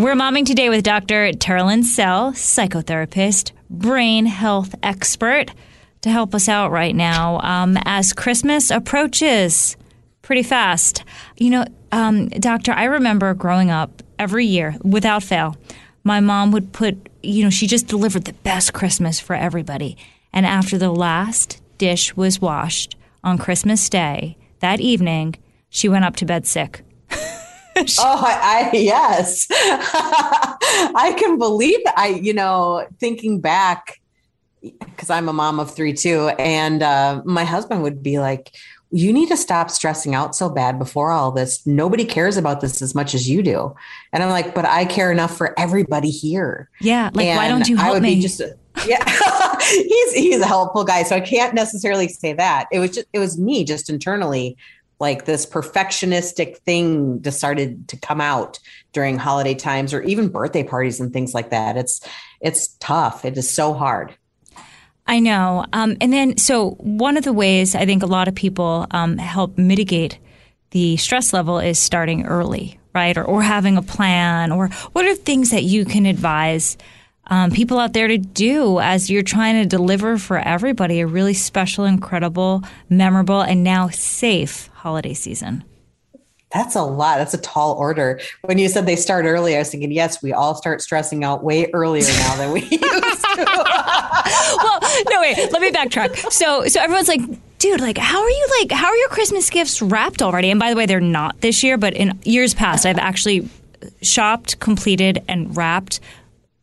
We're momming today with Dr. Teralyn Sell, psychotherapist, brain health expert, to help us out right now um, as Christmas approaches pretty fast. You know, um, Doctor, I remember growing up every year, without fail, my mom would put, you know, she just delivered the best Christmas for everybody. And after the last dish was washed on Christmas Day, that evening, she went up to bed sick. oh, I, I yes, I can believe. I, you know, thinking back, because I'm a mom of three too, and uh, my husband would be like, "You need to stop stressing out so bad before all this. Nobody cares about this as much as you do." And I'm like, "But I care enough for everybody here." Yeah, like and why don't you help I would me? Be just yeah, he's he's a helpful guy, so I can't necessarily say that. It was just it was me just internally like this perfectionistic thing just started to come out during holiday times or even birthday parties and things like that. It's it's tough. It is so hard. I know. Um, and then, so one of the ways I think a lot of people um, help mitigate the stress level is starting early, right? Or, or having a plan, or what are things that you can advise um, people out there to do as you're trying to deliver for everybody a really special, incredible, memorable, and now safe holiday season? That's a lot. That's a tall order. When you said they start early, I was thinking, yes, we all start stressing out way earlier now than we used to. well, no, wait, let me backtrack. So, so everyone's like, dude, like, how are you, like, how are your Christmas gifts wrapped already? And by the way, they're not this year, but in years past, I've actually shopped, completed, and wrapped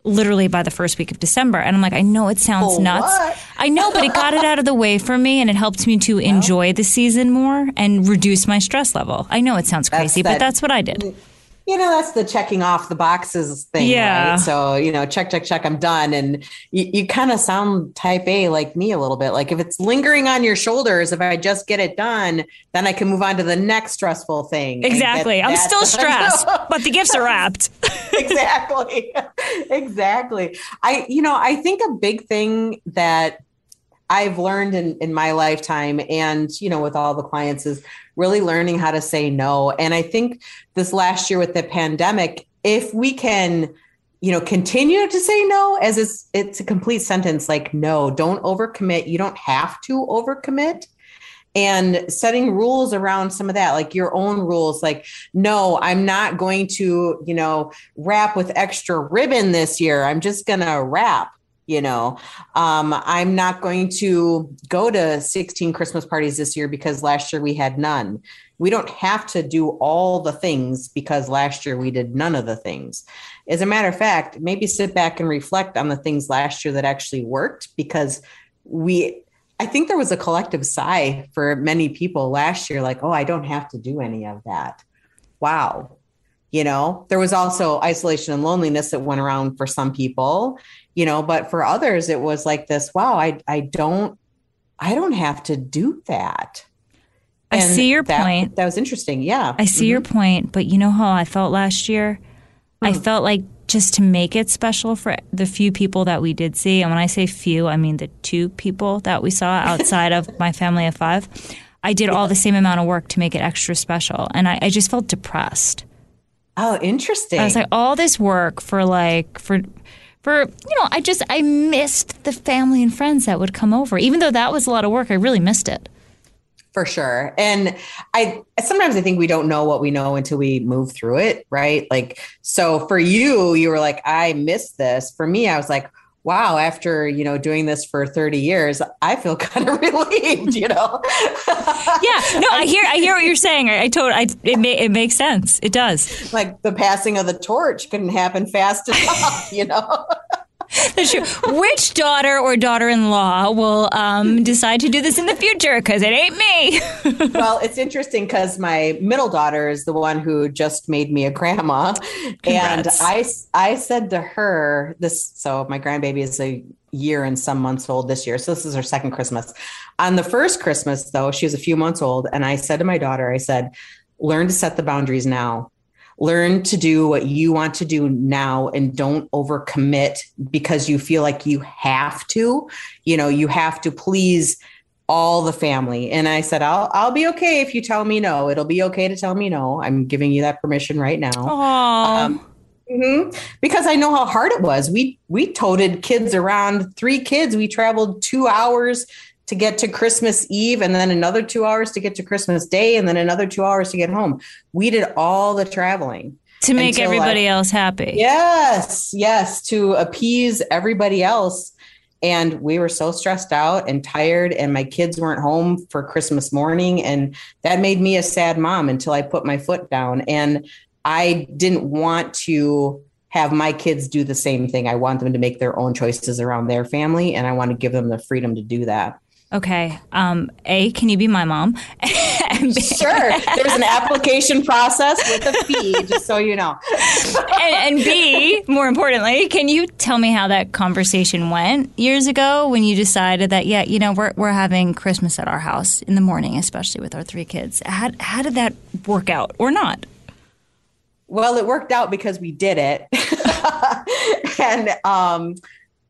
literally by the first week of December. And I'm like, I know it sounds Oh, nuts. what? I know, but it got it out of the way for me and it helped me to enjoy the season more and reduce my stress level. I know it sounds crazy, but that's what I did. You know, that's the checking off the boxes thing. Yeah. Right? So, you know, check, check, check, I'm done. And you, you kind of sound type A like me a little bit. Like if it's lingering on your shoulders, if I just get it done, then I can move on to the next stressful thing. Exactly. I'm still done. stressed, but the gifts are wrapped. exactly. exactly. I, you know, I think a big thing that I've learned in, in my lifetime and, you know, with all the clients is really learning how to say no. And I think this last year with the pandemic, if we can, you know, continue to say no as it's, it's a complete sentence like, no, don't overcommit. You don't have to overcommit and setting rules around some of that like your own rules like no i'm not going to you know wrap with extra ribbon this year i'm just going to wrap you know um, i'm not going to go to 16 christmas parties this year because last year we had none we don't have to do all the things because last year we did none of the things as a matter of fact maybe sit back and reflect on the things last year that actually worked because we I think there was a collective sigh for many people last year, like, oh, I don't have to do any of that. Wow. You know, there was also isolation and loneliness that went around for some people, you know, but for others, it was like this, wow, I, I don't, I don't have to do that. I And see your that- point. That was interesting. Yeah. I see your point, but you know how I felt last year? I Hmm. felt like just to make it special for the few people that we did see, and when I say few, I mean the two people that we saw outside of my family of five, I did all the same amount of work to make it extra special. And I, I just felt depressed. Oh, interesting. I was like, all this work for like, for, for, you know, I just, I missed the family and friends that would come over. Even though that was a lot of work, I really missed it. for sure and i sometimes i think we don't know what we know until we move through it right like so for you you were like i missed this for me i was like wow, after, you know, doing this for 30 years, I feel kind of relieved, you know? yeah, no, I hear, I hear what you're saying. I, I told, I, it, ma- it makes sense. It does. Like the passing of the torch couldn't happen fast enough, you know? That's true. Which daughter or daughter-in-law will um, decide to do this in the future? Because it ain't me. well, it's interesting because my middle daughter is the one who just made me a grandma, Congrats. and I I said to her this. So my grandbaby is a year and some months old this year. So this is her second Christmas. On the first Christmas, though, she was a few months old, and I said to my daughter, I said, "Learn to set the boundaries now." Learn to do what you want to do now and don't overcommit because you feel like you have to. You know you have to please all the family. And i said i'll i'll be okay if you tell me no. It'll be okay to tell me no. I'm giving you that permission right now. Um, mm-hmm. because i know how hard it was. We we toted kids around three kids. We traveled two hours to get to Christmas Eve and then another two hours to get to Christmas Day and then another two hours to get home. We did all the traveling to make everybody I, else happy. Yes, yes, to appease everybody else. And we were so stressed out and tired, and my kids weren't home for Christmas morning. And that made me a sad mom until I put my foot down. And I didn't want to have my kids do the same thing. I want them to make their own choices around their family, and I want to give them the freedom to do that. Okay. Um, a, can you be my mom? sure. There's an application process with a fee, just so you know. and, and, B, more importantly, can you tell me how that conversation went years ago when you decided that, yeah, you know, we're, we're having Christmas at our house in the morning, especially with our three kids. How, how did that work out or not? Well, it worked out because we did it. and um,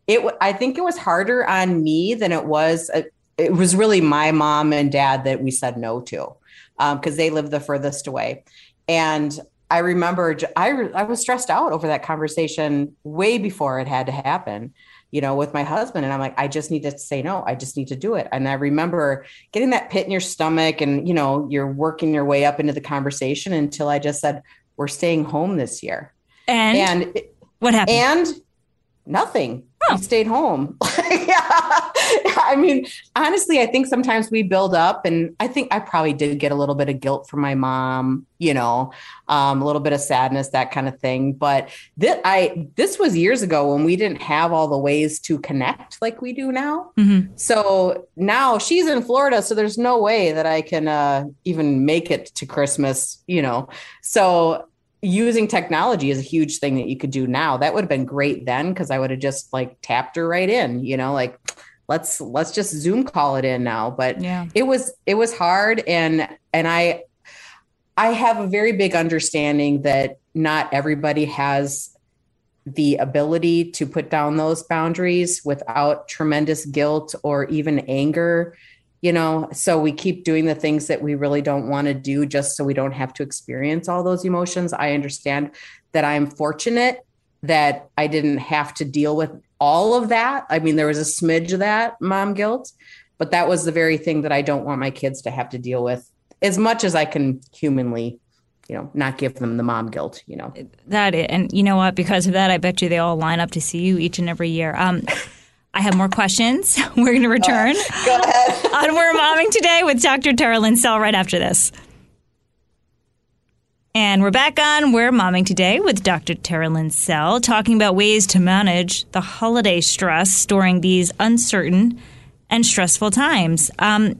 it, I think it was harder on me than it was. It was really my mom and dad that we said no to because um, they lived the furthest away. And I remember I, I was stressed out over that conversation way before it had to happen, you know, with my husband. And I'm like, I just need to say no. I just need to do it. And I remember getting that pit in your stomach and, you know, you're working your way up into the conversation until I just said, we're staying home this year. And, and what happened? And nothing. He stayed home. yeah. I mean, honestly, I think sometimes we build up, and I think I probably did get a little bit of guilt from my mom, you know, um, a little bit of sadness, that kind of thing. But this, I this was years ago when we didn't have all the ways to connect like we do now. Mm-hmm. So now she's in Florida, so there's no way that I can uh, even make it to Christmas, you know. So using technology is a huge thing that you could do now. That would have been great then because I would have just like tapped her right in, you know, like let's let's just Zoom call it in now. But yeah. it was it was hard and and I I have a very big understanding that not everybody has the ability to put down those boundaries without tremendous guilt or even anger you know so we keep doing the things that we really don't want to do just so we don't have to experience all those emotions. I understand that i'm fortunate that i didn't have to deal with all of that. I mean there was a smidge of that mom guilt but that was the very thing that i don't want my kids to have to deal with as much as i can humanly you know not give them the mom guilt you know. That and you know what? Because of that i bet you they all line up to see you each and every year. Um I have more questions. We're going to return Go ahead. on We're Momming today with Dr. Teralyn Sell right after this. And we're back on We're Momming today with Dr. Teralyn Sell talking about ways to manage the holiday stress during these uncertain and stressful times. Um,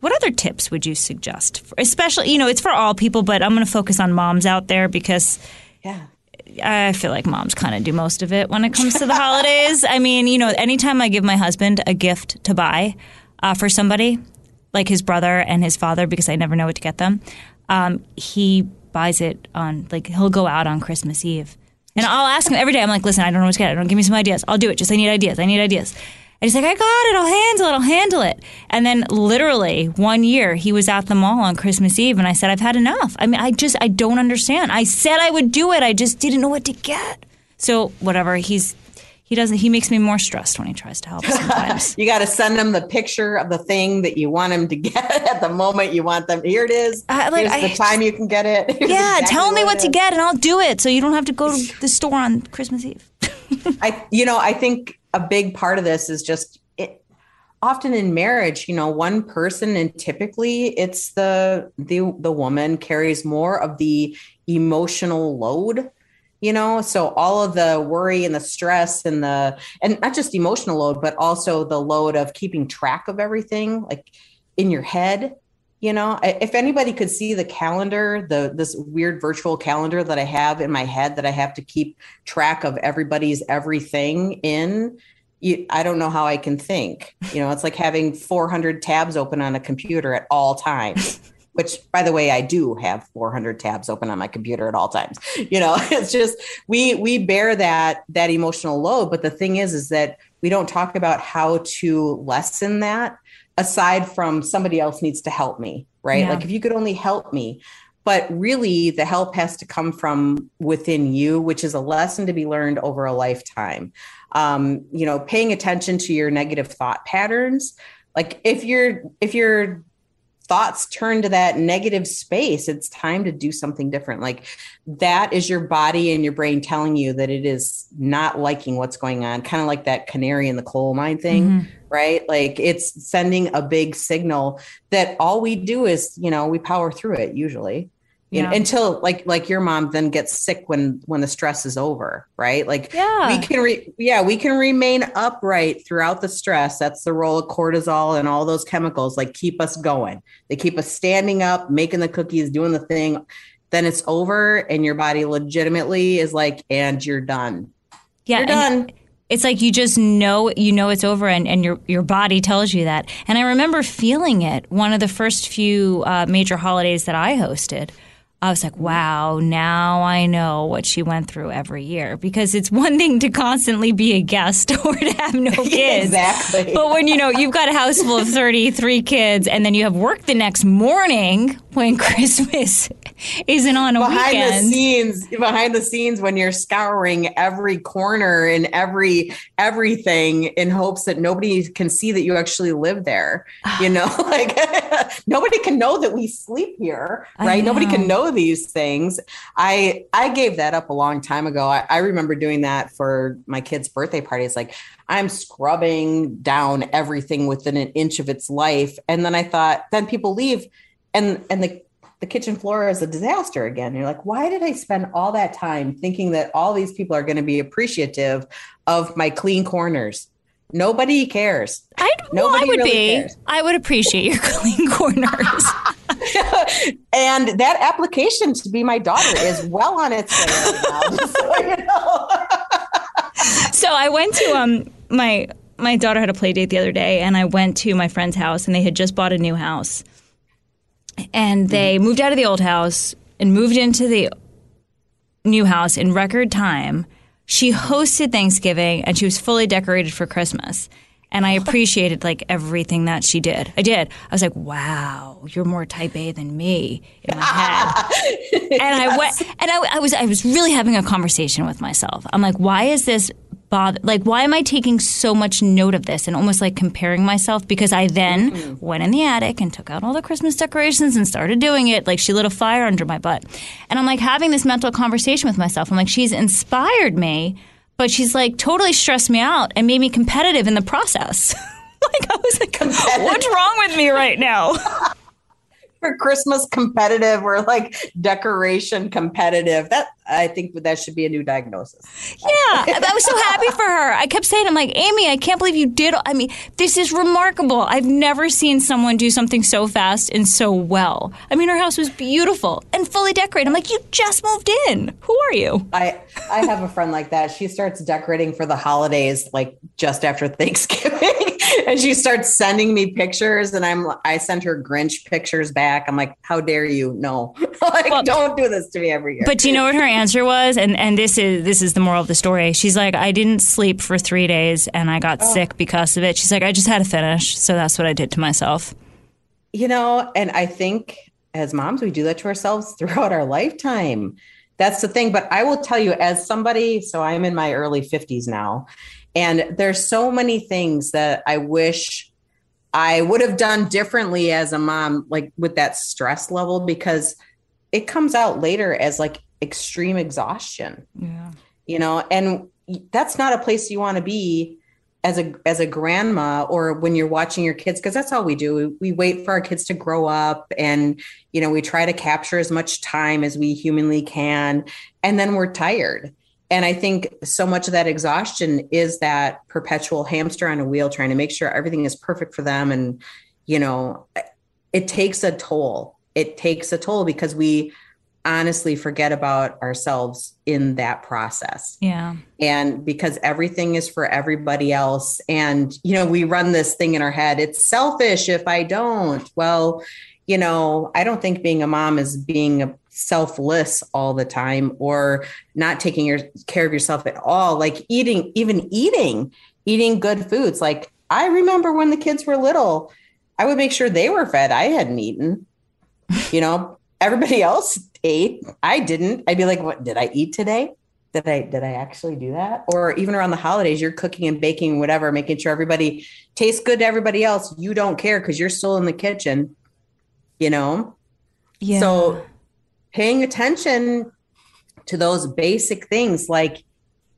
what other tips would you suggest? Especially, you know, it's for all people, but I'm going to focus on moms out there because yeah. I feel like moms kind of do most of it when it comes to the holidays. I mean, you know, anytime I give my husband a gift to buy uh, for somebody, like his brother and his father, because I never know what to get them, um, he buys it on, like, he'll go out on Christmas Eve. And I'll ask him every day, I'm like, listen, I don't know what to get. I don't give me some ideas. I'll do it. Just I need ideas. I need ideas. And he's like, I got it. I'll handle it. I'll handle it. And then literally one year he was at the mall on Christmas Eve and I said, I've had enough. I mean, I just, I don't understand. I said I would do it. I just didn't know what to get. So whatever. He's, he doesn't, he makes me more stressed when he tries to help sometimes. you got to send him the picture of the thing that you want him to get at the moment you want them. Here it is. Uh, like, Here's I, the time you can get it. Here's yeah. Exactly tell me what, what to get and I'll do it. So you don't have to go to the store on Christmas Eve. I, you know, I think a big part of this is just it, often in marriage, you know, one person and typically it's the the the woman carries more of the emotional load you know? So all of the worry and the stress and the and not just emotional load but also the load of keeping track of everything like in your head you know if anybody could see the calendar the this weird virtual calendar that i have in my head that i have to keep track of everybody's everything in you, i don't know how i can think. You know it's like having 400 tabs open on a computer at all times which by the way i do have 400 tabs open on my computer at all times. You know it's just we we bear that that emotional load but the thing is is that we don't talk about how to lessen that aside from somebody else needs to help me, right? Yeah. Like if you could only help me. But really, the help has to come from within you, which is a lesson to be learned over a lifetime. Um, you know, paying attention to your negative thought patterns. Like if you're if you're thoughts turn to that negative space, it's time to do something different. Like that is your body and your brain telling you that it is not liking what's going on, kind of like that canary in the coal mine thing, mm-hmm. Right? Like it's sending a big signal that all we do is, you know, we power through it usually. You yeah. know, until like like your mom then gets sick when when the stress is over right? Like yeah. we can re- yeah we can remain upright throughout the stress. That's the role of cortisol and all those chemicals like keep us going. They keep us standing up making the cookies doing the thing. Then it's over and your body legitimately is like and you're done. Yeah you're done it's like you just know you know it's over and, and your your body tells you that and i remember feeling it one of the first few uh, major holidays that i hosted I was like, wow, now I know what she went through every year because it's one thing to constantly be a guest or to have no kids. exactly. But when you know you've got a house full of 33 kids and then you have work the next morning when Christmas isn't on a behind weekend. the scenes behind the scenes when you're scouring every corner and every everything in hopes that nobody can see that you actually live there you know like nobody can know that we sleep here right? Nobody can know these things. I i gave that up a long time ago. I, I remember doing that for my kids birthday parties. Like i'm scrubbing down everything within an inch of its life. And then i thought then people leave and and the the kitchen floor is a disaster again. You're like, why did I spend all that time thinking that all these people are going to be appreciative of my clean corners? Nobody cares. I, well, I would really be. Cares. I would appreciate your clean corners. and that application to be my daughter is well on its way right now. so, you know. so I went to um my my daughter had a play date the other day, and I went to my friend's house, and they had just bought a new house and they mm-hmm. moved out of the old house and moved into the new house in record time. She hosted Thanksgiving and she was fully decorated for Christmas. And I appreciated like everything that she did. I did. I was like, "Wow, you're more type A than me in my head." and yes. I went, and I, I was, I was really having a conversation with myself. I'm like, "Why is this bother like why am i taking so much note of this and almost like comparing myself? Because i then mm-hmm. went in the attic and took out all the christmas decorations and started doing it. Like she lit a fire under my butt. And i'm like having this mental conversation with myself. I'm like she's inspired me but she's like totally stressed me out and made me competitive in the process. Like i was like what's wrong with me right now for Christmas competitive or like decoration competitive. That I think that should be a new diagnosis. Yeah, I was so happy for her. I kept saying, "I'm like Amy, I can't believe you did." I mean, this is remarkable. I've never seen someone do something so fast and so well. I mean, her house was beautiful and fully decorated. I'm like, you just moved in. Who are you? I I have a friend like that. She starts decorating for the holidays like just after Thanksgiving and she starts sending me pictures and I'm I sent her Grinch pictures back. I'm like, how dare you? No. like well, don't do this to me every year. But do you know what her answer was? And and this is this is the moral of the story. She's like, I didn't sleep for three days and I got oh. sick because of it. She's like, I just had to finish. So that's what I did to myself. You know, and I think as moms, we do that to ourselves throughout our lifetime. That's the thing. But I will tell you, as somebody, so I'm in my early 50s now, and there's so many things that I wish I would have done differently as a mom, like with that stress level, because it comes out later as like extreme exhaustion. Yeah. You know, and that's not a place you want to be as a as a grandma or when you're watching your kids because that's all we do we, we, wait for our kids to grow up and you know we try to capture as much time as we humanly can and then we're tired and i think so much of that exhaustion is that perpetual hamster on a wheel trying to make sure everything is perfect for them and you know it takes a toll it takes a toll because we honestly forget about ourselves in that process. Yeah. And because everything is for everybody else. And, you know, we run this thing in our head it's selfish if I don't. Well, you know, I don't think being a mom is being selfless all the time or not taking your, care of yourself at all. Like eating, even eating, eating good foods. Like I remember when the kids were little, I would make sure they were fed. I hadn't eaten. You know, everybody else ate. I didn't. I'd be like, what did I eat today? Did I did I actually do that? Or even around the holidays, you're cooking and baking, whatever, making sure everybody tastes good to everybody else. You don't care because you're still in the kitchen, you know? Yeah. So paying attention to those basic things like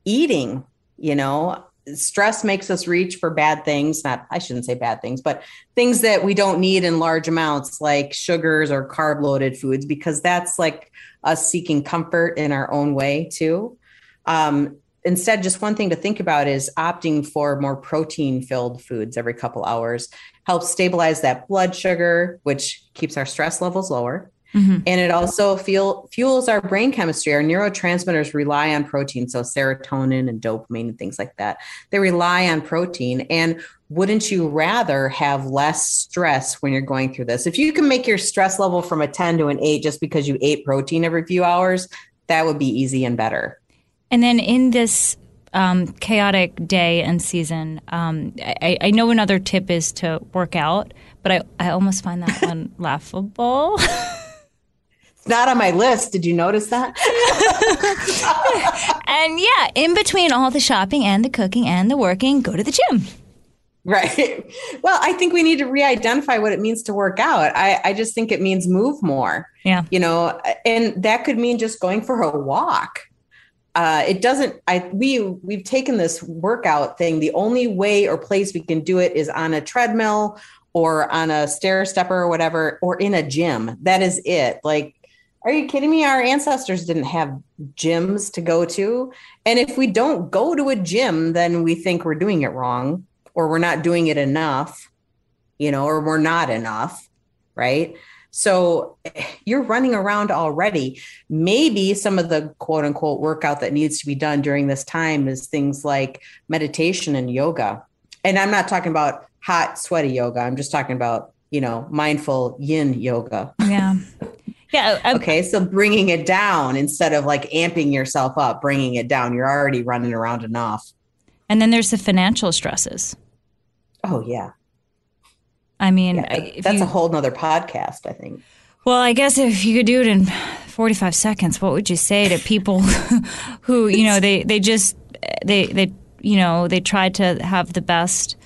eating, you know, stress makes us reach for bad things not i shouldn't say bad things but things that we don't need in large amounts like sugars or carb loaded foods because that's like us seeking comfort in our own way too. Um, instead just one thing to think about is opting for more protein filled foods every couple hours helps stabilize that blood sugar which keeps our stress levels lower Mm-hmm. And it also fuel, fuels our brain chemistry. Our neurotransmitters rely on protein, so serotonin and dopamine and things like that. They rely on protein. And wouldn't you rather have less stress when you're going through this? If you can make your stress level from a 10 to an 8 just because you ate protein every few hours, that would be easy and better. And then in this um, chaotic day and season, um, I, I, know another tip is to work out, but I, I almost find that one laughable. Not on my list. Did you notice that? and yeah, in between all the shopping and the cooking and the working, go to the gym. Right. Well, I think we need to re-identify what it means to work out. I, I just think it means move more. Yeah. You know, and that could mean just going for a walk. Uh, it doesn't. I we we've taken this workout thing. The only way or place we can do it is on a treadmill or on a stair stepper or whatever, or in a gym. That is it. Like are you kidding me? Our ancestors didn't have gyms to go to. And if we don't go to a gym, then we think we're doing it wrong or we're not doing it enough, you know, or we're not enough. Right. So you're running around already. Maybe some of the quote unquote workout that needs to be done during this time is things like meditation and yoga. And I'm not talking about hot, sweaty yoga. I'm just talking about, you know, mindful yin yoga. Yeah. Yeah. Okay. So bringing it down instead of like amping yourself up, bringing it down. You're already running around enough. And then there's the financial stresses. Oh, yeah. I mean, yeah, that's you, a whole nother podcast, I think. Well, I guess if you could do it in 45 seconds, what would you say to people who, you know, they, they just, they, they, you know, they try to have the best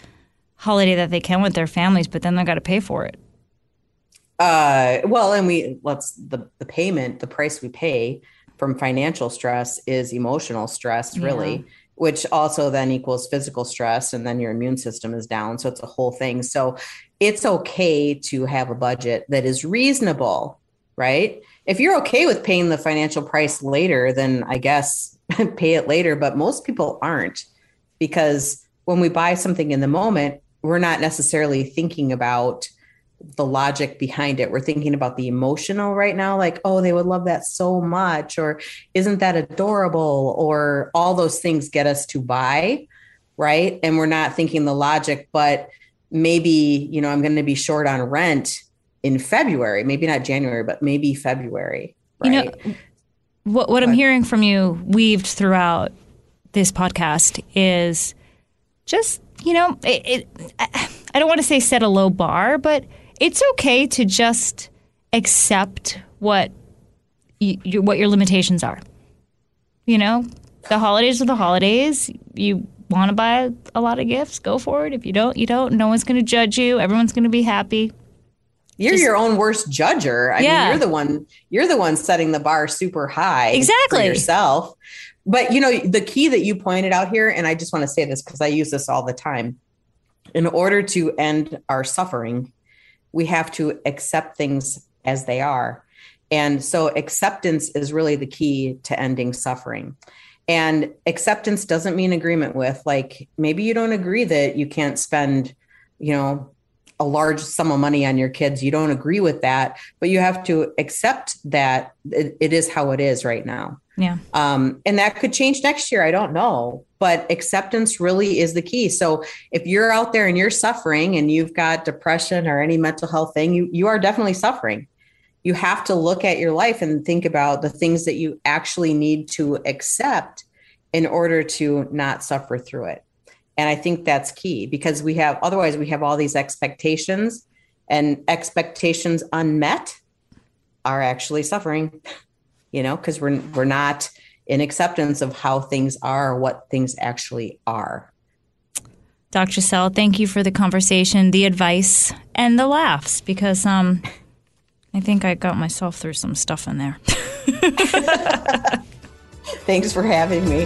holiday that they can with their families, but then they got to pay for it uh, well, and we let's the the payment, the price we pay from financial stress is emotional stress, really, yeah. which also then equals physical stress, and then your immune system is down. So it's a whole thing. So it's okay to have a budget that is reasonable, right? If you're okay with paying the financial price later, then I guess pay it later. But most people aren't because when we buy something in the moment, we're not necessarily thinking about the logic behind it. We're thinking about the emotional right now, like, oh, they would love that so much, or isn't that adorable, or all those things get us to buy, right? And we're not thinking the logic, but maybe, you know, I'm going to be short on rent in February, maybe not January, but maybe February. Right? You know, what, what I'm hearing from you weaved throughout this podcast is just, you know, it, it I don't want to say set a low bar, but it's okay to just accept what you, you, what your limitations are. You know, the holidays are the holidays. You want to buy a lot of gifts, go for it. If you don't, you don't. No one's going to judge you. Everyone's going to be happy. You're Just, your own worst judger. I yeah. mean, you're the one. You're the one setting the bar super high. Exactly yourself. but you know, the key that you pointed out here, and I just want to say this because I use this all the time. In order to end our suffering, we have to accept things as they are. And so acceptance is really the key to ending suffering. And acceptance doesn't mean agreement with, like, maybe you don't agree that you can't spend, you know, a large sum of money on your kids. You don't agree with that, but you have to accept that it, it is how it is right now. Yeah. Um, and that could change next year. I don't know, but acceptance really is the key. So if you're out there and you're suffering and you've got depression or any mental health thing, you, you are definitely suffering. You have to look at your life and think about the things that you actually need to accept in order to not suffer through it. And I think that's key because we have, otherwise, we have all these expectations and expectations unmet are actually suffering you know, because we're we're not in acceptance of how things are, what things actually are. Dr. Sell, thank you for the conversation, the advice, and the laughs because um, I think I got myself through some stuff in there. Thanks for having me.